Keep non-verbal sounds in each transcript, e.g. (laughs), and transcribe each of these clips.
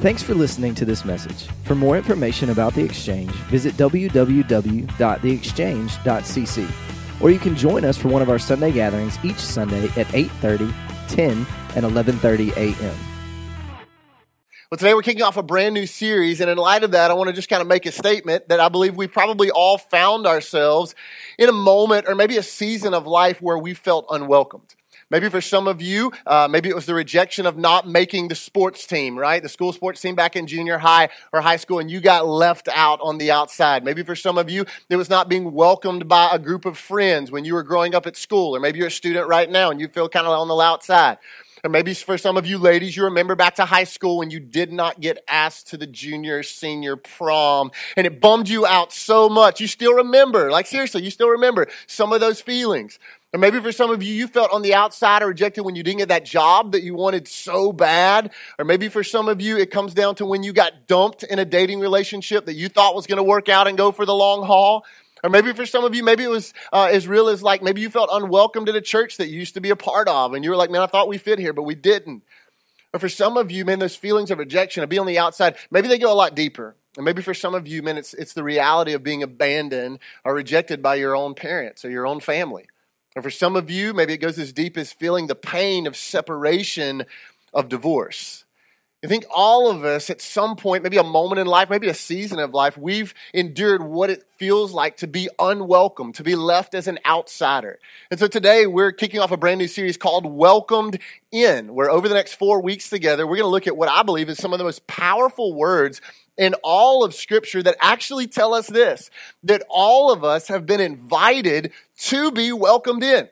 Thanks for listening to this message. For more information about The Exchange, visit www.theexchange.cc or you can join us for one of our Sunday gatherings each Sunday at 8:30, 10, and 11:30 a.m. Well, today we're kicking off a brand new series, and in light of that, I want to just kind of make a statement that I believe we probably all found ourselves in a moment or maybe a season of life where we felt unwelcomed. Maybe for some of you, uh, maybe it was the rejection of not making the sports team, right? The school sports team back in junior high or high school, and you got left out on the outside. Maybe for some of you, it was not being welcomed by a group of friends when you were growing up at school, or maybe you're a student right now and you feel kind of on the outside. Or maybe for some of you ladies, you remember back to high school when you did not get asked to the junior senior prom and it bummed you out so much. You still remember, like seriously, you still remember some of those feelings. Or maybe for some of you, you felt on the outside or rejected when you didn't get that job that you wanted so bad. Or maybe for some of you, it comes down to when you got dumped in a dating relationship that you thought was going to work out and go for the long haul. Or maybe for some of you, maybe it was uh, as real as like maybe you felt unwelcomed at a church that you used to be a part of, and you were like, man, I thought we fit here, but we didn't. Or for some of you, man, those feelings of rejection, of being on the outside, maybe they go a lot deeper. And maybe for some of you, man, it's, it's the reality of being abandoned or rejected by your own parents or your own family. Or for some of you, maybe it goes as deep as feeling the pain of separation of divorce. I think all of us at some point, maybe a moment in life, maybe a season of life, we've endured what it feels like to be unwelcome, to be left as an outsider. And so today we're kicking off a brand new series called Welcomed In, where over the next four weeks together, we're going to look at what I believe is some of the most powerful words in all of Scripture that actually tell us this that all of us have been invited to be welcomed in.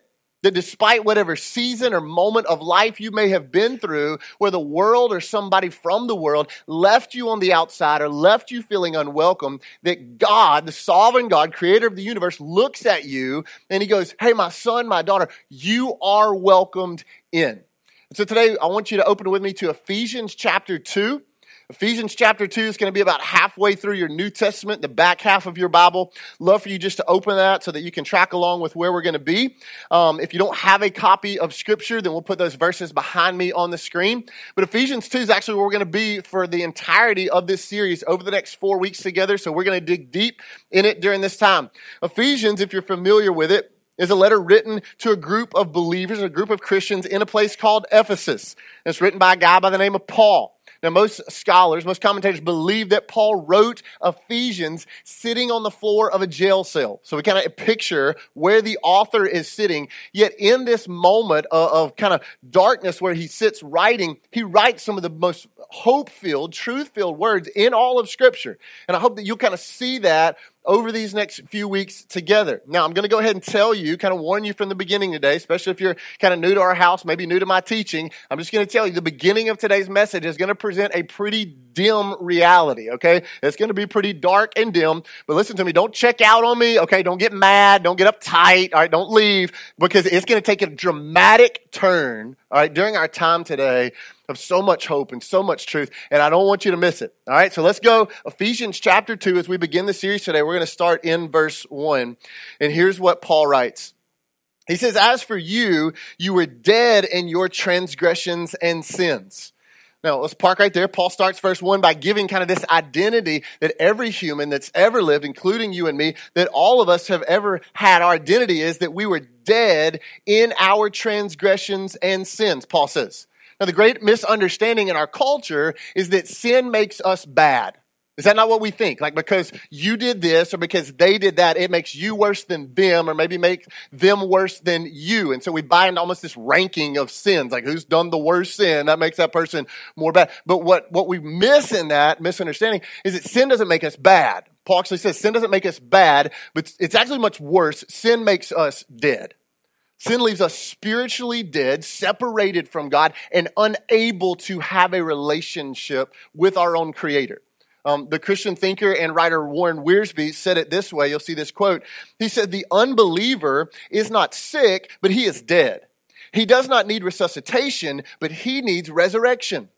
That despite whatever season or moment of life you may have been through, where the world or somebody from the world left you on the outside or left you feeling unwelcome, that God, the sovereign God, creator of the universe, looks at you and he goes, Hey, my son, my daughter, you are welcomed in. So today I want you to open with me to Ephesians chapter 2. Ephesians chapter 2 is going to be about halfway through your New Testament, the back half of your Bible. Love for you just to open that so that you can track along with where we're going to be. Um, if you don't have a copy of Scripture, then we'll put those verses behind me on the screen. But Ephesians 2 is actually where we're going to be for the entirety of this series over the next four weeks together. So we're going to dig deep in it during this time. Ephesians, if you're familiar with it, is a letter written to a group of believers, a group of Christians in a place called Ephesus. And It's written by a guy by the name of Paul. Now, most scholars, most commentators believe that Paul wrote Ephesians sitting on the floor of a jail cell. So we kind of picture where the author is sitting. Yet in this moment of, of kind of darkness where he sits writing, he writes some of the most hope filled, truth filled words in all of Scripture. And I hope that you'll kind of see that over these next few weeks together. Now, I'm going to go ahead and tell you, kind of warn you from the beginning today, especially if you're kind of new to our house, maybe new to my teaching. I'm just going to tell you the beginning of today's message is going to present a pretty dim reality, okay? It's going to be pretty dark and dim, but listen to me. Don't check out on me, okay? Don't get mad. Don't get uptight, all right? Don't leave because it's going to take a dramatic turn, all right, during our time today of so much hope and so much truth, and I don't want you to miss it. All right, so let's go Ephesians chapter 2 as we begin the series today. We're going to start in verse 1. And here's what Paul writes. He says, As for you, you were dead in your transgressions and sins. Now, let's park right there. Paul starts verse 1 by giving kind of this identity that every human that's ever lived, including you and me, that all of us have ever had. Our identity is that we were dead in our transgressions and sins, Paul says. Now, the great misunderstanding in our culture is that sin makes us bad. Is that not what we think? Like because you did this or because they did that, it makes you worse than them or maybe make them worse than you. And so we buy into almost this ranking of sins, like who's done the worst sin, that makes that person more bad. But what, what we miss in that misunderstanding is that sin doesn't make us bad. Paul actually says sin doesn't make us bad, but it's actually much worse. Sin makes us dead. Sin leaves us spiritually dead, separated from God, and unable to have a relationship with our own Creator. Um, the Christian thinker and writer Warren Wiersbe said it this way. You'll see this quote. He said, The unbeliever is not sick, but he is dead. He does not need resuscitation, but he needs resurrection.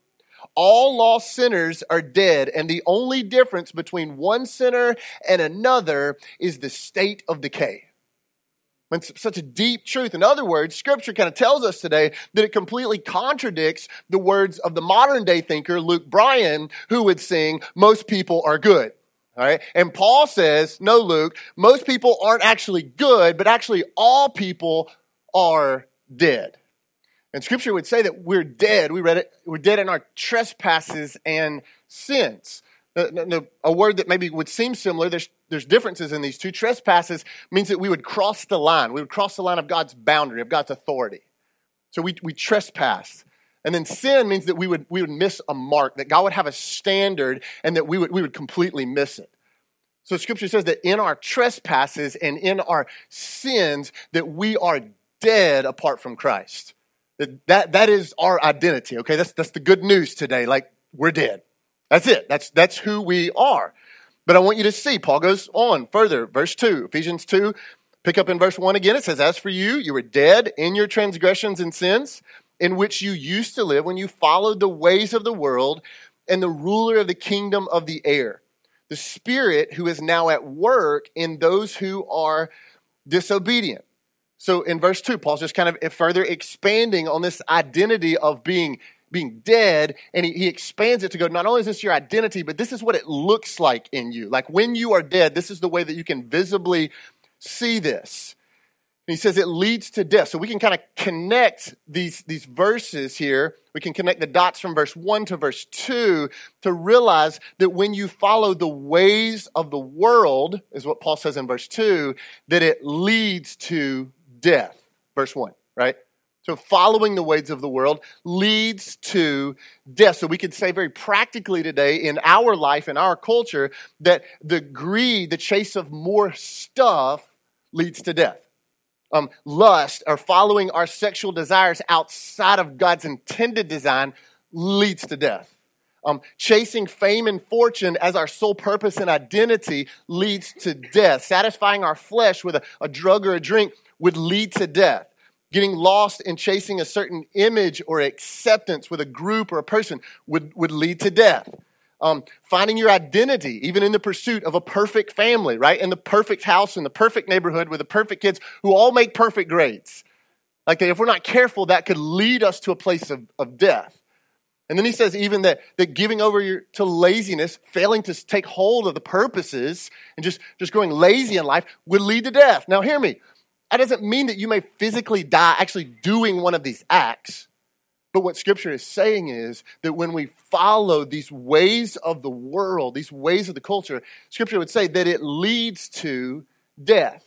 All lost sinners are dead, and the only difference between one sinner and another is the state of decay. It's such a deep truth. In other words, scripture kind of tells us today that it completely contradicts the words of the modern day thinker, Luke Bryan, who would sing, most people are good. All right. And Paul says, no, Luke, most people aren't actually good, but actually all people are dead. And scripture would say that we're dead. We read it. We're dead in our trespasses and sins. A word that maybe would seem similar, there's, there's differences in these two. Trespasses means that we would cross the line. We would cross the line of God's boundary, of God's authority. So we, we trespass. And then sin means that we would, we would miss a mark, that God would have a standard and that we would, we would completely miss it. So scripture says that in our trespasses and in our sins, that we are dead apart from Christ. That, that, that is our identity, okay? That's, that's the good news today. Like, we're dead. That's it. That's, that's who we are. But I want you to see, Paul goes on further, verse 2, Ephesians 2, pick up in verse 1 again. It says, As for you, you were dead in your transgressions and sins, in which you used to live when you followed the ways of the world and the ruler of the kingdom of the air, the spirit who is now at work in those who are disobedient. So in verse 2, Paul's just kind of further expanding on this identity of being being dead, and he, he expands it to go, not only is this your identity, but this is what it looks like in you. Like when you are dead, this is the way that you can visibly see this. And he says it leads to death. So we can kind of connect these, these verses here. We can connect the dots from verse 1 to verse 2 to realize that when you follow the ways of the world, is what Paul says in verse 2, that it leads to death. Verse 1, right? So following the ways of the world leads to death. So we could say very practically today in our life, in our culture, that the greed, the chase of more stuff leads to death. Um, lust or following our sexual desires outside of God's intended design leads to death. Um, chasing fame and fortune as our sole purpose and identity leads to death. Satisfying our flesh with a, a drug or a drink would lead to death. Getting lost in chasing a certain image or acceptance with a group or a person would, would lead to death. Um, finding your identity, even in the pursuit of a perfect family, right? In the perfect house, in the perfect neighborhood with the perfect kids who all make perfect grades. Like, if we're not careful, that could lead us to a place of, of death. And then he says even that, that giving over your, to laziness, failing to take hold of the purposes, and just, just growing lazy in life would lead to death. Now, hear me. That doesn't mean that you may physically die actually doing one of these acts. But what Scripture is saying is that when we follow these ways of the world, these ways of the culture, Scripture would say that it leads to death.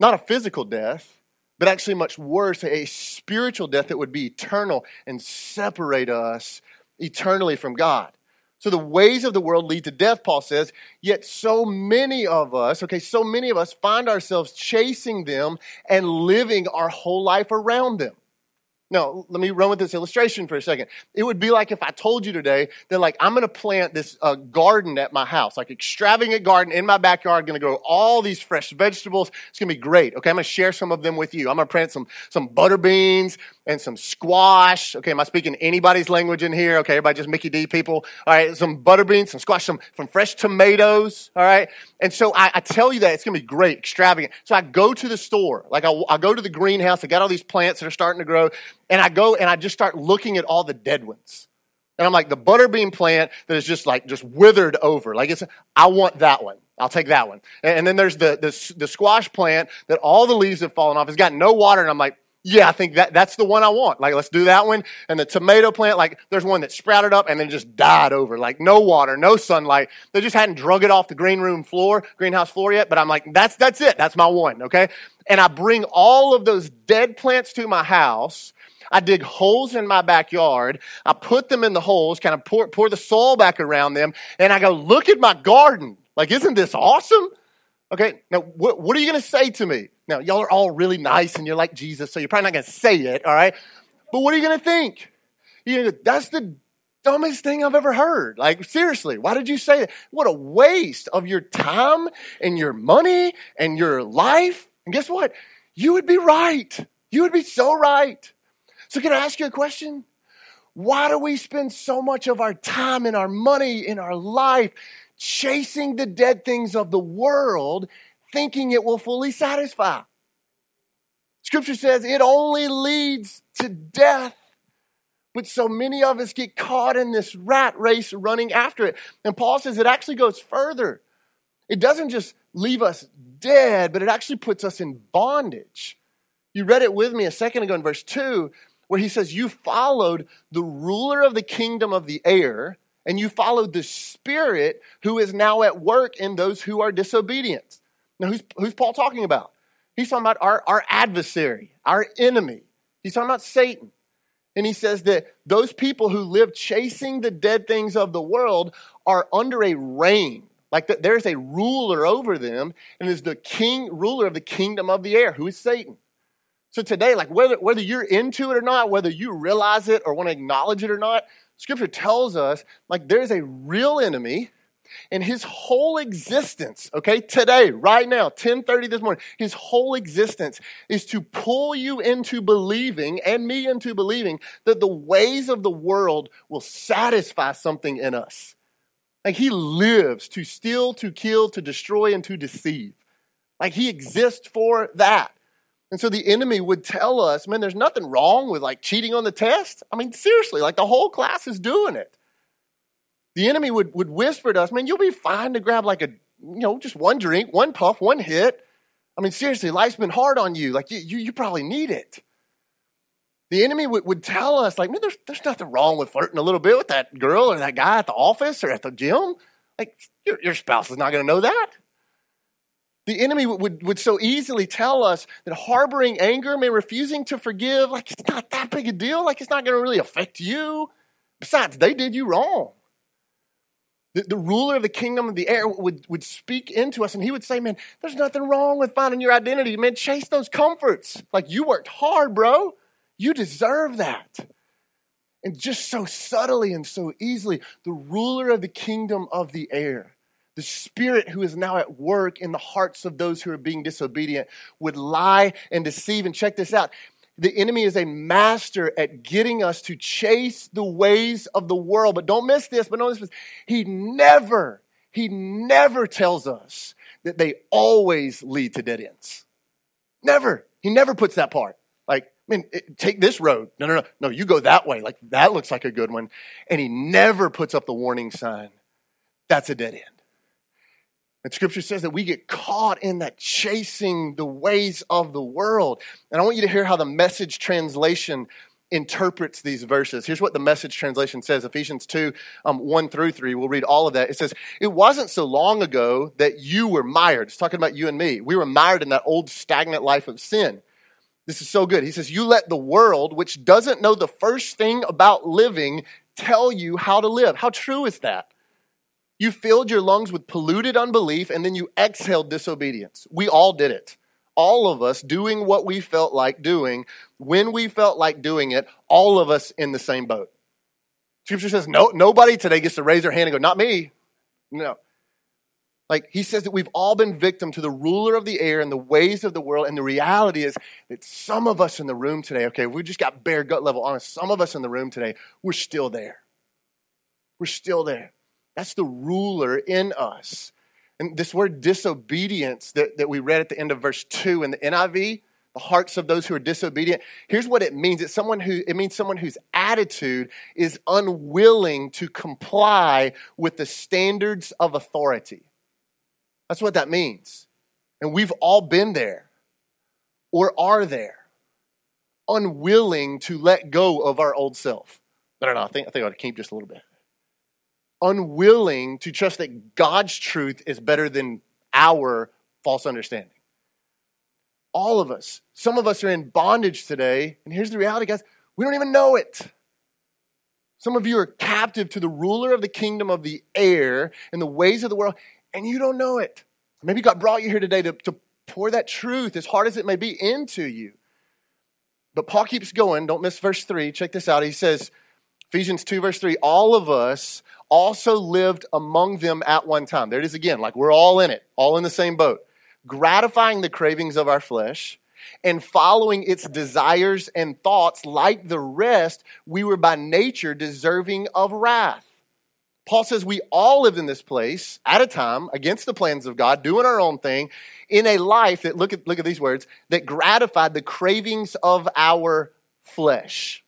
Not a physical death, but actually much worse, a spiritual death that would be eternal and separate us eternally from God. So the ways of the world lead to death, Paul says, yet so many of us, okay, so many of us find ourselves chasing them and living our whole life around them. Now, let me run with this illustration for a second. It would be like if I told you today that, like, I'm going to plant this uh, garden at my house, like extravagant garden in my backyard, going to grow all these fresh vegetables. It's going to be great. Okay, I'm going to share some of them with you. I'm going to plant some some butter beans and some squash. Okay, am I speaking anybody's language in here? Okay, everybody just Mickey D people. All right, some butter beans, some squash, some, some fresh tomatoes. All right, and so I, I tell you that it's going to be great, extravagant. So I go to the store, like I, I go to the greenhouse. I got all these plants that are starting to grow and I go and I just start looking at all the dead ones. And I'm like, the butterbean plant that is just like, just withered over. Like it's, I want that one. I'll take that one. And then there's the, the, the squash plant that all the leaves have fallen off. It's got no water. And I'm like, yeah, I think that, that's the one I want. Like, let's do that one. And the tomato plant, like, there's one that sprouted up and then just died over. Like, no water, no sunlight. They just hadn't drug it off the green room floor, greenhouse floor yet. But I'm like, that's, that's it. That's my one. Okay. And I bring all of those dead plants to my house I dig holes in my backyard. I put them in the holes, kind of pour, pour the soil back around them, and I go, look at my garden. Like, isn't this awesome? Okay, now what, what are you going to say to me? Now, y'all are all really nice and you're like Jesus, so you're probably not going to say it, all right? But what are you going to think? You're gonna, that's the dumbest thing I've ever heard. Like, seriously, why did you say that? What a waste of your time and your money and your life. And guess what? You would be right. You would be so right. So, can I ask you a question? Why do we spend so much of our time and our money in our life chasing the dead things of the world, thinking it will fully satisfy? Scripture says it only leads to death. But so many of us get caught in this rat race running after it. And Paul says it actually goes further. It doesn't just leave us dead, but it actually puts us in bondage. You read it with me a second ago in verse 2, where he says, You followed the ruler of the kingdom of the air, and you followed the spirit who is now at work in those who are disobedient. Now, who's, who's Paul talking about? He's talking about our, our adversary, our enemy. He's talking about Satan. And he says that those people who live chasing the dead things of the world are under a reign. Like that there's a ruler over them, and is the king, ruler of the kingdom of the air, who is Satan. So today, like whether, whether you're into it or not, whether you realize it or want to acknowledge it or not, scripture tells us like there's a real enemy and his whole existence, okay, today, right now, 1030 this morning, his whole existence is to pull you into believing and me into believing that the ways of the world will satisfy something in us. Like he lives to steal, to kill, to destroy, and to deceive. Like he exists for that. And so the enemy would tell us, man, there's nothing wrong with like cheating on the test. I mean, seriously, like the whole class is doing it. The enemy would, would whisper to us, man, you'll be fine to grab like a, you know, just one drink, one puff, one hit. I mean, seriously, life's been hard on you. Like, you, you, you probably need it. The enemy would, would tell us, like, man, there's, there's nothing wrong with flirting a little bit with that girl or that guy at the office or at the gym. Like, your, your spouse is not going to know that. The enemy would, would so easily tell us that harboring anger, man, refusing to forgive, like, it's not that big a deal. Like, it's not going to really affect you. Besides, they did you wrong. The, the, ruler of the kingdom of the air would, would speak into us and he would say, Man, there's nothing wrong with finding your identity. Man, chase those comforts. Like you worked hard, bro. You deserve that. And just so subtly and so easily, the ruler of the kingdom of the air, the spirit who is now at work in the hearts of those who are being disobedient, would lie and deceive. And check this out the enemy is a master at getting us to chase the ways of the world. But don't miss this, but don't miss this. He never, he never tells us that they always lead to dead ends. Never. He never puts that part. Like, I mean, take this road. No, no, no. No, you go that way. Like, that looks like a good one. And he never puts up the warning sign. That's a dead end. And scripture says that we get caught in that chasing the ways of the world. And I want you to hear how the message translation interprets these verses. Here's what the message translation says Ephesians 2 um, 1 through 3. We'll read all of that. It says, It wasn't so long ago that you were mired. It's talking about you and me. We were mired in that old stagnant life of sin. This is so good. He says, You let the world, which doesn't know the first thing about living, tell you how to live. How true is that? You filled your lungs with polluted unbelief and then you exhaled disobedience. We all did it. All of us doing what we felt like doing when we felt like doing it, all of us in the same boat. Scripture says no, nobody today gets to raise their hand and go, not me. No. Like he says that we've all been victim to the ruler of the air and the ways of the world. And the reality is that some of us in the room today, okay, we just got bare gut level honest, some of us in the room today, we're still there. We're still there. That's the ruler in us. And this word disobedience that, that we read at the end of verse 2 in the NIV, the hearts of those who are disobedient. Here's what it means. It's someone who it means someone whose attitude is unwilling to comply with the standards of authority. That's what that means. And we've all been there or are there, unwilling to let go of our old self. I don't know. I think I think I ought to keep just a little bit unwilling to trust that God's truth is better than our false understanding. All of us, some of us are in bondage today, and here's the reality, guys we don't even know it. Some of you are captive to the ruler of the kingdom of the air and the ways of the world, and you don't know it. Maybe God brought you here today to, to pour that truth, as hard as it may be, into you. But Paul keeps going. Don't miss verse 3. Check this out. He says, Ephesians 2, verse 3 All of us also lived among them at one time. There it is again, like we're all in it, all in the same boat, gratifying the cravings of our flesh and following its desires and thoughts like the rest, we were by nature deserving of wrath. Paul says we all lived in this place at a time against the plans of God, doing our own thing in a life that, look at, look at these words, that gratified the cravings of our flesh.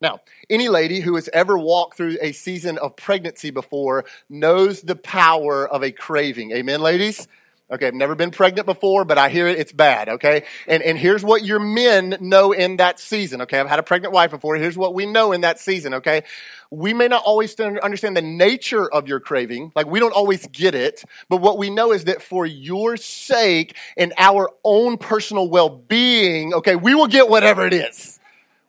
Now, any lady who has ever walked through a season of pregnancy before knows the power of a craving. Amen, ladies? Okay, I've never been pregnant before, but I hear it, it's bad, okay? And, and here's what your men know in that season, okay? I've had a pregnant wife before. Here's what we know in that season, okay? We may not always understand the nature of your craving, like we don't always get it, but what we know is that for your sake and our own personal well being, okay, we will get whatever it is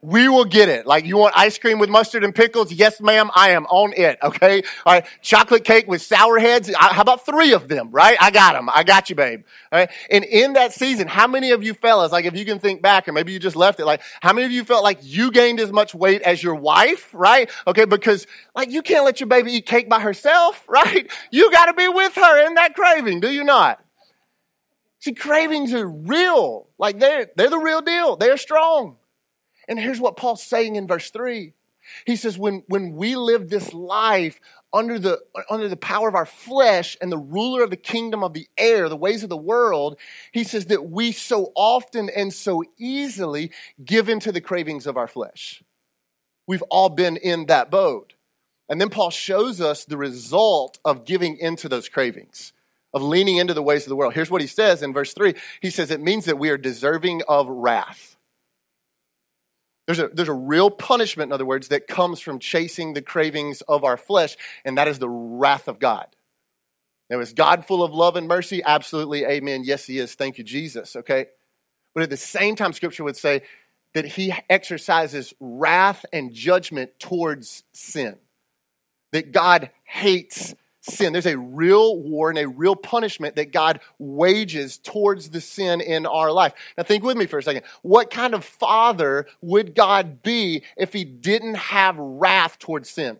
we will get it. Like, you want ice cream with mustard and pickles? Yes, ma'am, I am on it, okay? All right, chocolate cake with sour heads? How about three of them, right? I got them. I got you, babe. All right? And in that season, how many of you fellas, like, if you can think back, or maybe you just left it, like, how many of you felt like you gained as much weight as your wife, right? Okay, because, like, you can't let your baby eat cake by herself, (laughs) right? You gotta be with her in that craving, do you not? See, cravings are real. Like, they're, they're the real deal. They're strong. And here's what Paul's saying in verse 3. He says, when, when we live this life under the, under the power of our flesh and the ruler of the kingdom of the air, the ways of the world, he says that we so often and so easily give into the cravings of our flesh. We've all been in that boat. And then Paul shows us the result of giving into those cravings, of leaning into the ways of the world. Here's what he says in verse 3 He says, It means that we are deserving of wrath. There's a, there's a real punishment, in other words, that comes from chasing the cravings of our flesh, and that is the wrath of God. Now, is God full of love and mercy? Absolutely, amen. Yes, He is. Thank you, Jesus, okay? But at the same time, Scripture would say that He exercises wrath and judgment towards sin. That God hates sin. There's a real war and a real punishment that God wages towards the sin in our life. Now, think with me for a second. What kind of father would God be if he didn't have wrath towards sin?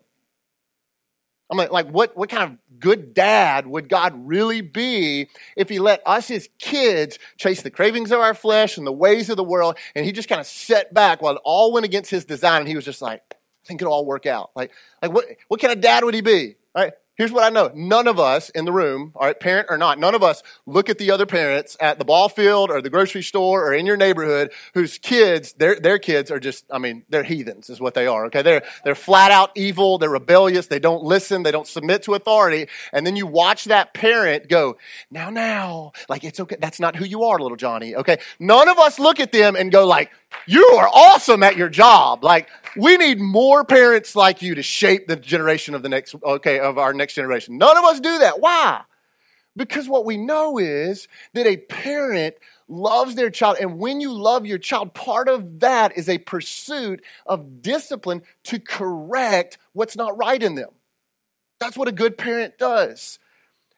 I'm like, like what, what kind of good dad would God really be if he let us, his kids, chase the cravings of our flesh and the ways of the world, and he just kind of set back while it all went against his design, and he was just like, I think it'll all work out. Like, like what, what kind of dad would he be? Right? Here's what I know. None of us in the room, all right, parent or not, none of us look at the other parents at the ball field or the grocery store or in your neighborhood whose kids, their, their kids are just, I mean, they're heathens is what they are, okay? They're, they're flat out evil. They're rebellious. They don't listen. They don't submit to authority. And then you watch that parent go, now, now, like, it's okay. That's not who you are, little Johnny, okay? None of us look at them and go like, you are awesome at your job. Like, we need more parents like you to shape the generation of the next, okay, of our next generation. None of us do that. Why? Because what we know is that a parent loves their child. And when you love your child, part of that is a pursuit of discipline to correct what's not right in them. That's what a good parent does.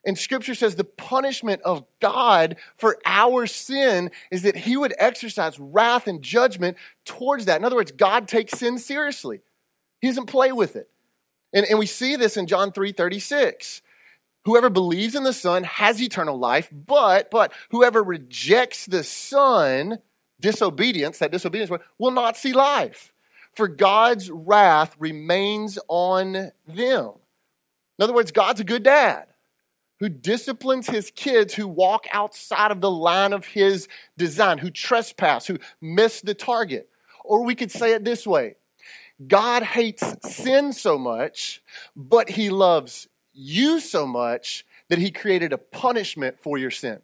And scripture says the punishment of God for our sin is that he would exercise wrath and judgment towards that. In other words, God takes sin seriously. He doesn't play with it. And, and we see this in John 3 36. Whoever believes in the Son has eternal life, but, but whoever rejects the Son, disobedience, that disobedience will not see life. For God's wrath remains on them. In other words, God's a good dad who disciplines his kids who walk outside of the line of his design, who trespass, who miss the target. Or we could say it this way God hates sin so much, but he loves you so much that he created a punishment for your sin.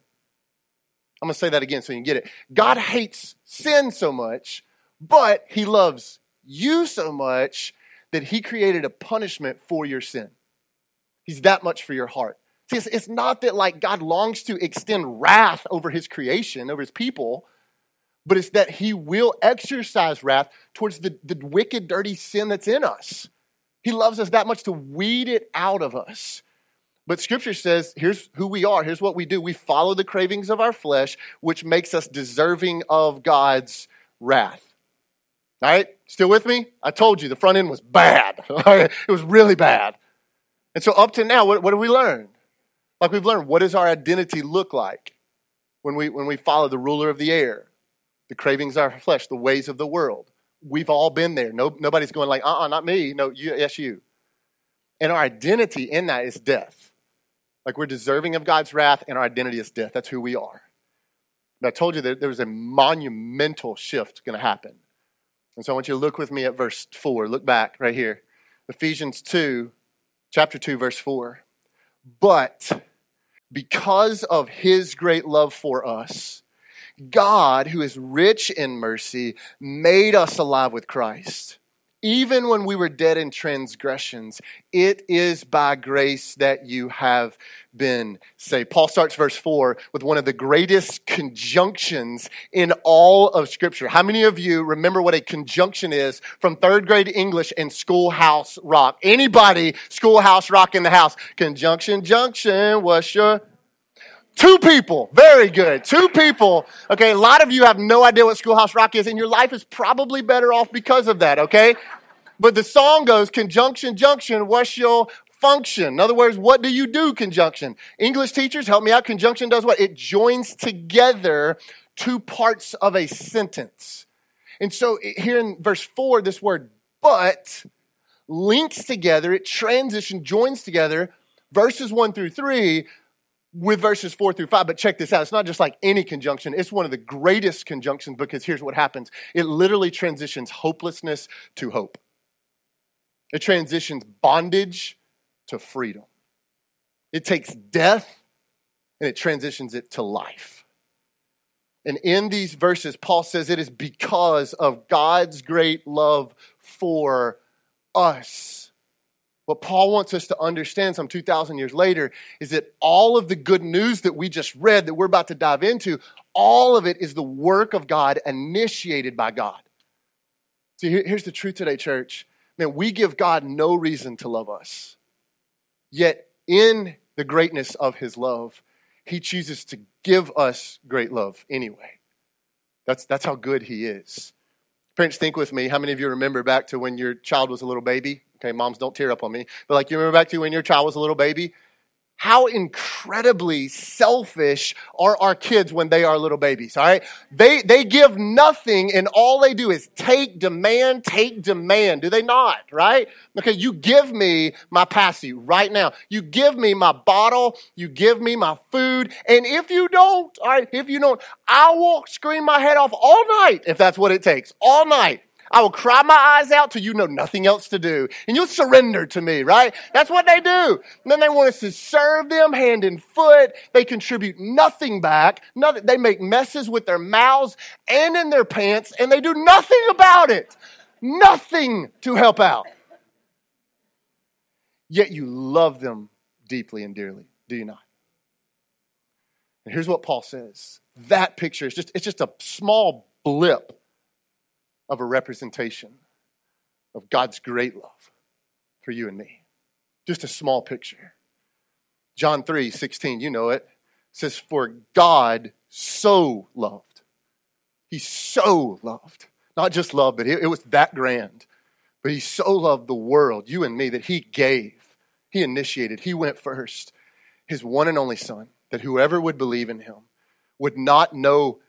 I'm going to say that again so you can get it. God hates sin so much, but he loves you so much that he created a punishment for your sin. He's that much for your heart. See, it's, it's not that like God longs to extend wrath over his creation, over his people, but it's that he will exercise wrath towards the, the wicked, dirty sin that's in us. He loves us that much to weed it out of us. But scripture says, here's who we are, here's what we do. We follow the cravings of our flesh, which makes us deserving of God's wrath. All right? Still with me? I told you the front end was bad. (laughs) it was really bad. And so up to now, what, what have we learned? Like we've learned, what does our identity look like when we, when we follow the ruler of the air, the cravings of our flesh, the ways of the world? We've all been there. No, nobody's going like, uh uh not me. No, you, yes, you. And our identity in that is death. Like we're deserving of God's wrath, and our identity is death. That's who we are. But I told you that there was a monumental shift going to happen. And so I want you to look with me at verse 4. Look back right here. Ephesians 2, chapter 2, verse 4. But because of his great love for us, God, who is rich in mercy, made us alive with Christ even when we were dead in transgressions, it is by grace that you have been saved. Paul starts verse 4 with one of the greatest conjunctions in all of Scripture. How many of you remember what a conjunction is from third grade English and schoolhouse rock? Anybody schoolhouse rock in the house? Conjunction, junction, what's your Two people. Very good. Two people. Okay, a lot of you have no idea what Schoolhouse Rock is, and your life is probably better off because of that, okay? But the song goes, conjunction, junction, what's your function? In other words, what do you do, conjunction? English teachers, help me out. Conjunction does what? It joins together two parts of a sentence. And so here in verse 4, this word but links together, it transition joins together verses 1 through 3 with verses four through five. But check this out. It's not just like any conjunction. It's one of the greatest conjunctions because here's what happens. It literally transitions hopelessness to hope. It transitions bondage to freedom. It takes death and it transitions it to life. And in these verses, Paul says it is because of God's great love for us what Paul wants us to understand some 2,000 years later is that all of the good news that we just read, that we're about to dive into, all of it is the work of God initiated by God. See, here's the truth today, church. Man, we give God no reason to love us. Yet, in the greatness of his love, he chooses to give us great love anyway. That's, that's how good he is. Parents, think with me. How many of you remember back to when your child was a little baby? Okay, moms, don't tear up on me. But like you remember back to when your child was a little baby? How incredibly selfish are our kids when they are little babies, all right? They, they give nothing and all they do is take, demand, take, demand. Do they not, right? Okay, you give me my passy right now. You give me my bottle. You give me my food. And if you don't, all right, if you don't, I will scream my head off all night if that's what it takes. All night. I will cry my eyes out till you know nothing else to do. And you'll surrender to me, right? That's what they do. And then they want us to serve them hand and foot. They contribute nothing back. Nothing. They make messes with their mouths and in their pants, and they do nothing about it. Nothing to help out. Yet you love them deeply and dearly, do you not? And here's what Paul says. That picture is just, it's just a small blip of a representation of God's great love for you and me. Just a small picture. John 3 16, you know it, says, For God so loved. He so loved. Not just loved, but it was that grand. But he so loved the world, you and me, that he gave. He initiated. He went first. His one and only Son, that whoever would believe in him would not know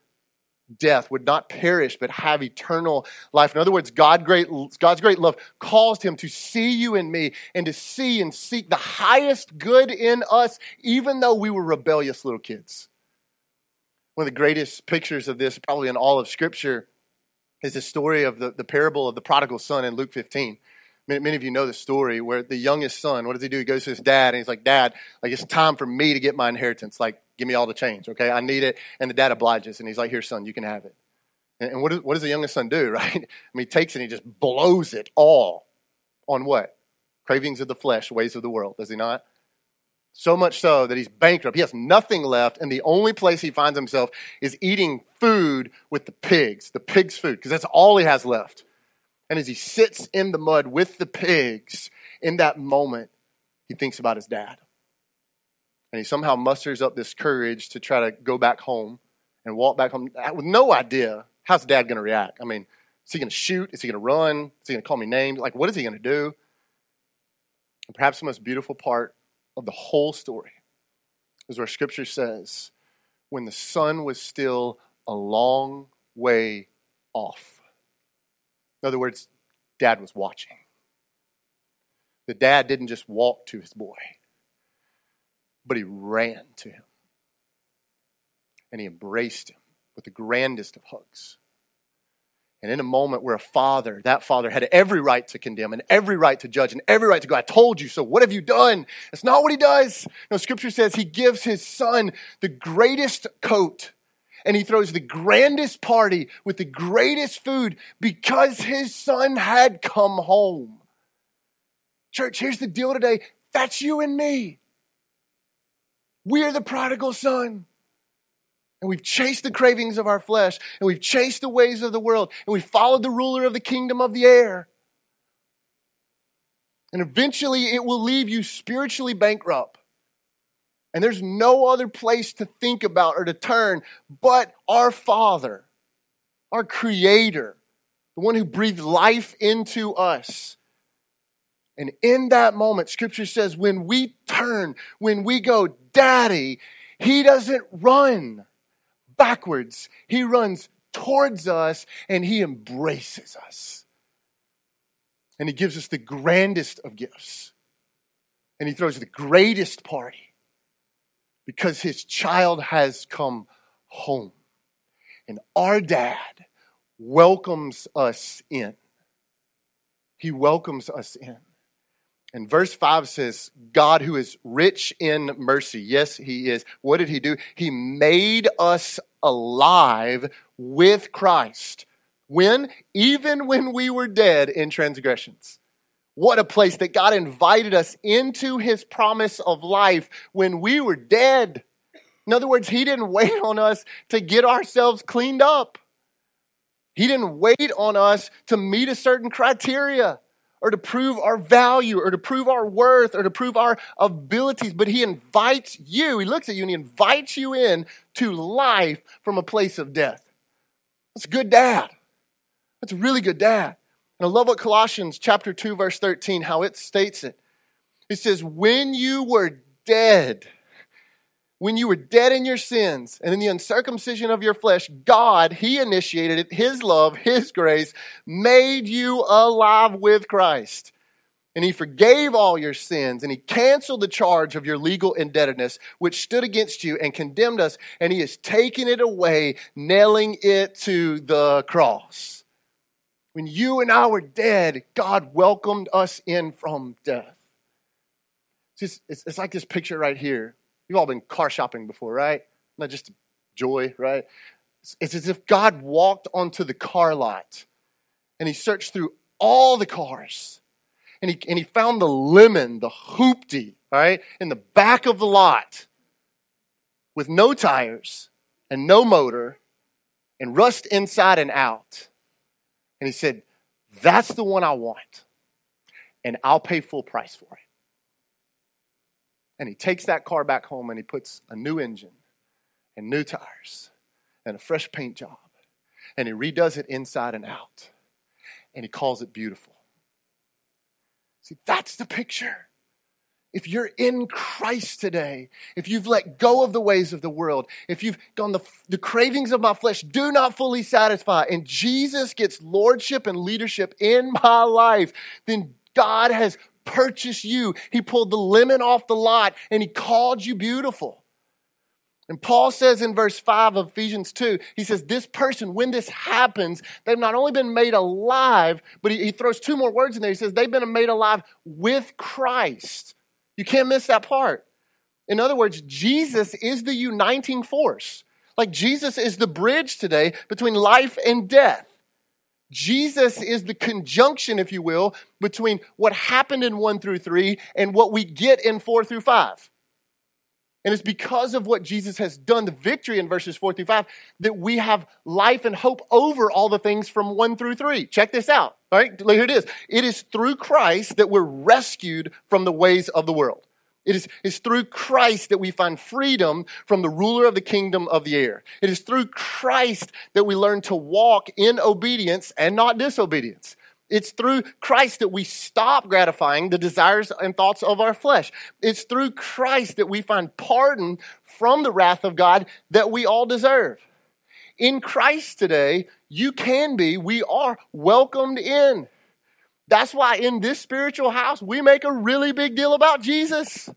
death, would not perish, but have eternal life. In other words, God great, God's great love caused him to see you and me and to see and seek the highest good in us, even though we were rebellious little kids. One of the greatest pictures of this, probably in all of Scripture, is the story of the, the parable of the prodigal son in Luke 15. Many, of you know the story where the youngest son, what does he do? He goes to his dad and he's like, Dad, like it's time for me to get my inheritance. Like, give me all the change, okay? I need it. And the dad obliges and he's like, Here, son, you can have it. And, what, what does the youngest son do, (laughs) right? I mean, he takes it and he just blows it all on what? Cravings of the flesh, ways of the world, does he not? So much so that he's bankrupt. He has nothing left, and the only place he finds himself is eating food with the pigs, the pigs' food, because that's all he has left. And as he sits in the mud with the pigs, in that moment, he thinks about his dad. And he somehow musters up this courage to try to go back home and walk back home uh, with no idea how's dad going to react. I mean, is he going to shoot? Is he going to run? Is he going to call me names? Like, what is he going to do? And perhaps the most beautiful part of the whole story is where Scripture says, when the son was still a long way off. In other words, dad was watching. the dad didn't just walk to his boy, but he ran to him. And he embraced him with the grandest of hugs. And in a moment where a father, that father had every right to condemn and every right to judge and every right to go, I told you so. What have you done? That's not what he does. No, scripture says he gives his son the greatest coat and he throws the grandest party with the greatest food because his son had come home. Church, here's the deal today. That's you and me. We're the prodigal son. And we've chased the cravings of our flesh, and we've chased the ways of the world, and we've followed the ruler of the kingdom of the air. And eventually it will leave you spiritually bankrupt. And there's no other place to think about or to turn but our Father, our Creator, the one who breathed life into us. And in that moment, Scripture says, when we turn, when we go, Daddy, He doesn't run backwards. He runs towards us and he embraces us. And he gives us the grandest of gifts. And he throws the greatest party because his child has come home. And our dad welcomes us in. He welcomes us in. And verse 5 says, God who is rich in mercy. Yes, he is. What did he do? He made us alive with Christ. When? Even when we were dead in transgressions. What a place that God invited us into his promise of life when we were dead. In other words, he didn't wait on us to get ourselves cleaned up. He didn't wait on us to meet a certain criteria or to prove our value or to prove our worth or to prove our abilities, but He invites you, He looks at you and He invites you in to life from a place of death. That's a good dad. That's a really good dad. And I love what Colossians chapter 2, verse 13, how it states it. It says, When you were dead, when you were dead in your sins and in the uncircumcision of your flesh, God, He initiated it, His love, His grace, made you alive with Christ. And He forgave all your sins and He canceled the charge of your legal indebtedness, which stood against you and condemned us, and He has taken it away, nailing it to the cross. When you and I were dead, God welcomed us in from death. It's, just, it's, it's like this picture right here You've all been car shopping before, right? Not just joy, right? It's as if God walked onto the car lot and he searched through all the cars and he, and he found the lemon, the hoopty, right, in the back of the lot with no tires and no motor and rust inside and out. And he said, That's the one I want, and I'll pay full price for it and he takes that car back home and he puts a new engine and new tires and a fresh paint job and he redoes it inside and out and he calls it beautiful. See, that's the picture. If you're in Christ today, if you've let go of the ways of the world, if you've gone the, the cravings of my flesh do not fully satisfy, and Jesus gets lordship and leadership in my life, then God has purchased you. He pulled the lemon off the lot and he called you beautiful. And Paul says in verse 5 of Ephesians 2, he says, This person, when this happens, they've not only been made alive, but he, he throws two more words in there. He says, They've been made alive with Christ. You can't miss that part. In other words, Jesus is the uniting force. Like Jesus is the bridge today between life and death. Jesus is the conjunction, if you will, between what happened in 1 through 3 and what we get in 4 through 5. And it's because of what Jesus has done, the victory in verses 4 through 5, that we have life and hope over all the things from 1 through 3. Check this out. All right, here it is. It is through Christ that we're rescued from the ways of the world. It is it's through Christ that we find freedom from the ruler of the kingdom of the air. It is through Christ that we learn to walk in obedience and not disobedience. It's through Christ that we stop gratifying the desires and thoughts of our flesh. It's through Christ that we find pardon from the wrath of God that we all deserve. In Christ today, you can be, we are welcomed in. That's why in this spiritual house, we make a really big deal about Jesus.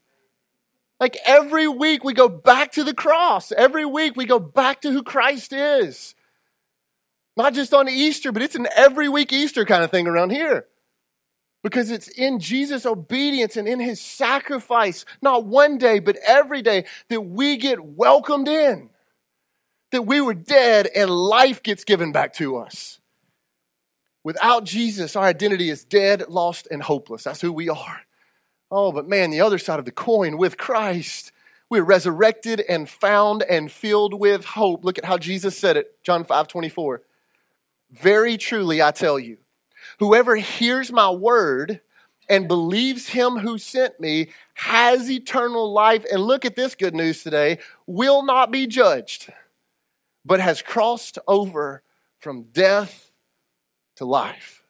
Like every week, we go back to the cross. Every week, we go back to who Christ is. Not just on Easter, but it's an every week Easter kind of thing around here. Because it's in Jesus' obedience and in his sacrifice, not one day, but every day, that we get welcomed in. That we were dead and life gets given back to us. Without Jesus, our identity is dead, lost, and hopeless. That's who we are. Oh, but man, the other side of the coin, with Christ, we're resurrected and found and filled with hope. Look at how Jesus said it, John 5 24. Very truly, I tell you, whoever hears my word and believes him who sent me has eternal life. And look at this good news today will not be judged, but has crossed over from death to life.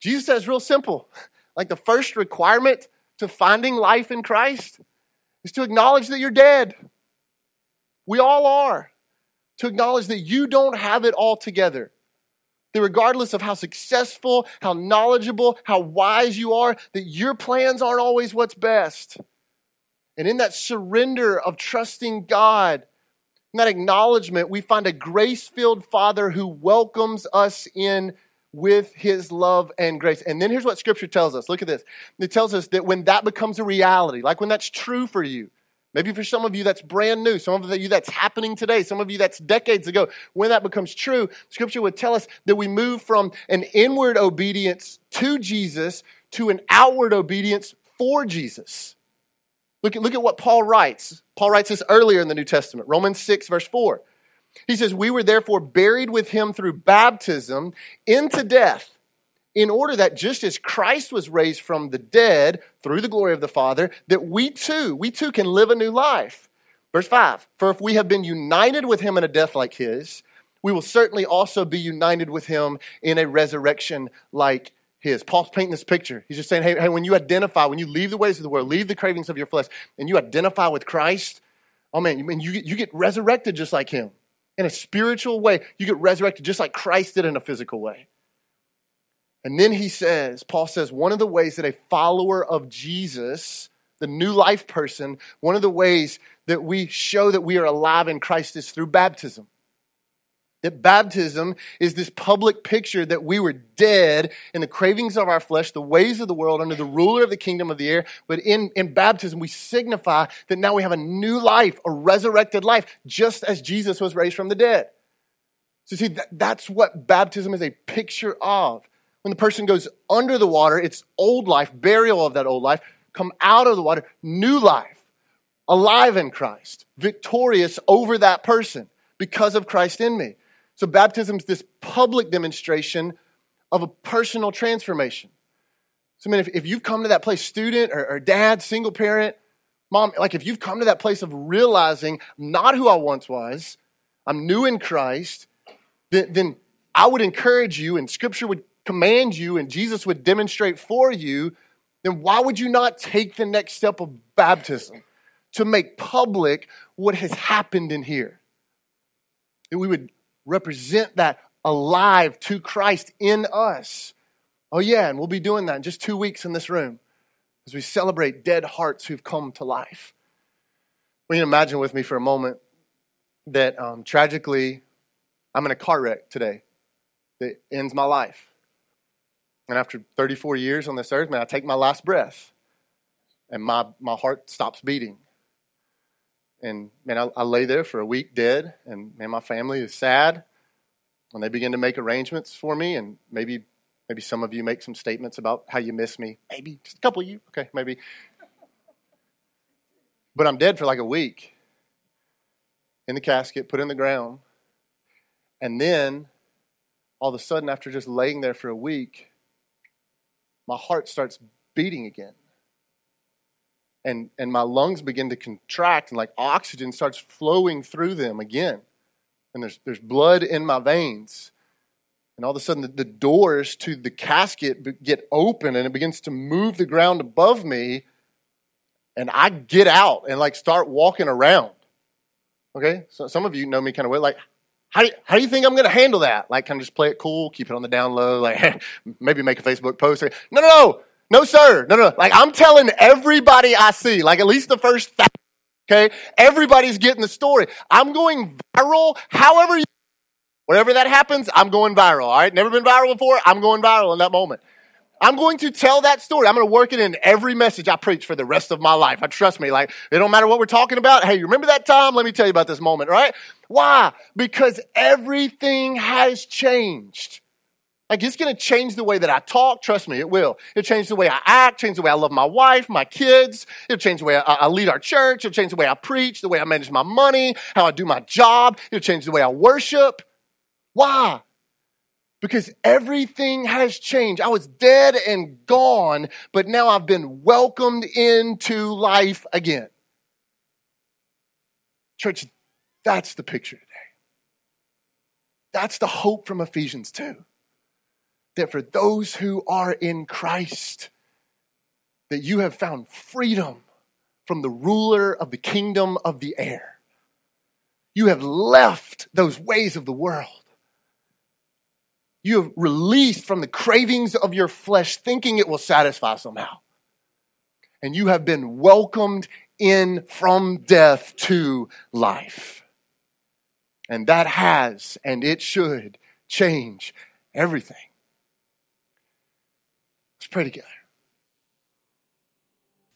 Jesus says, real simple. Like the first requirement to finding life in Christ is to acknowledge that you're dead. We all are. To acknowledge that you don't have it all together. That regardless of how successful, how knowledgeable, how wise you are, that your plans aren't always what's best. And in that surrender of trusting God, in that acknowledgement, we find a grace filled Father who welcomes us in with his love and grace. And then here's what scripture tells us. Look at this. It tells us that when that becomes a reality, like when that's true for you, maybe for some of you that's brand new, some of you that's happening today, some of you that's decades ago, when that becomes true, scripture would tell us that we move from an inward obedience to Jesus to an outward obedience for Jesus. Look at, look at what Paul writes. Paul writes this earlier in the New Testament, Romans 6, verse 4. He says, We were therefore buried with him through baptism into death, in order that just as Christ was raised from the dead through the glory of the Father, that we too, we too can live a new life. Verse 5 For if we have been united with him in a death like his, we will certainly also be united with him in a resurrection like his. Paul's painting this picture. He's just saying, hey, hey, when you identify, when you leave the ways of the world, leave the cravings of your flesh, and you identify with Christ, oh man, you, you, you get resurrected just like him in a spiritual way, you get resurrected just like Christ did in a physical way. And then he says, Paul says, one of the ways that a follower of Jesus, the new life person, one of the ways that we show that we are alive in Christ is through baptism. That baptism is this public picture that we were dead in the cravings of our flesh, the ways of the world, under the ruler of the kingdom of the air. But in, in baptism, we signify that now we have a new life, a resurrected life, just as Jesus was raised from the dead. So, see, that, that's what baptism is a picture of. When the person goes under the water, it's old life, burial of that old life, come out of the water, new life, alive in Christ, victorious over that person because of Christ in me. So baptism is this public demonstration of a personal transformation. So, I mean, if, if you've come to that place, student or, or dad, single parent, mom, like if you've come to that place of realizing not who I once was, I'm new in Christ, then, then I would encourage you, and Scripture would command you, and Jesus would demonstrate for you, then why would you not take the next step of baptism to make public what has happened in here? That we would represent that alive to Christ in us. Oh, yeah, and we'll be doing that in just two weeks in this room as we celebrate dead hearts who've come to life. Well, you imagine with me for a moment that um, tragically I'm in a car wreck today that ends my life. And after 34 years on this earth, man, I take my last breath and my, my heart stops beating. And man, I, I lay there for a week dead, and man, my family is sad. And they begin to make arrangements for me, and maybe maybe some of you make some statements about how you miss me. Maybe just a couple of you, okay, maybe. But I'm dead for like a week in the casket, put in the ground. And then all of a sudden, after just laying there for a week, my heart starts beating again and, and my lungs begin to contract and like oxygen starts flowing through them again. And there's, there's blood in my veins. And all of a sudden, the, the doors to the casket get open and it begins to move the ground above me. And I get out and like start walking around. Okay? So some of you know me kind of well. Like, How do, you, how do you think I'm going to handle that? Like, kind of just play it cool, keep it on the down low, like (laughs) maybe make a Facebook post. No, no, no, no, sir, no, no. Like, I'm telling everybody I see, like at least the first, okay, everybody's getting the story. I'm going viral. However, you, whatever that happens, I'm going viral. All right, never been viral before. I'm going viral in that moment. I'm going to tell that story. I'm going to work it in every message I preach for the rest of my life. I trust me. Like, it don't matter what we're talking about. Hey, you remember that time? Let me tell you about this moment, right? Why? Because everything has changed. Like, it's going to change the way that I talk. Trust me, it will. It'll change the way I act, change the way I love my wife, my kids. It'll change the way I, I lead our church. It'll change the way I preach, the way I manage my money, how I do my job. It'll change the way I worship. Why? because everything has changed. I was dead and gone, but now I've been welcomed into life again. Church, that's the picture today. That's the hope from Ephesians 2. That for those who are in Christ, that you have found freedom from the ruler of the kingdom of the air. You have left those ways of the world you have released from the cravings of your flesh, thinking it will satisfy somehow. And you have been welcomed in from death to life. And that has and it should change everything. Let's pray together.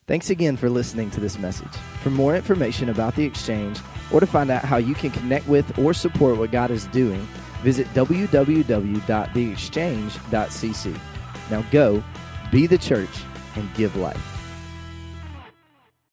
Thanks again for listening to this message. For more information about the exchange or to find out how you can connect with or support what God is doing, Visit www.theexchange.cc. Now go, be the church, and give life.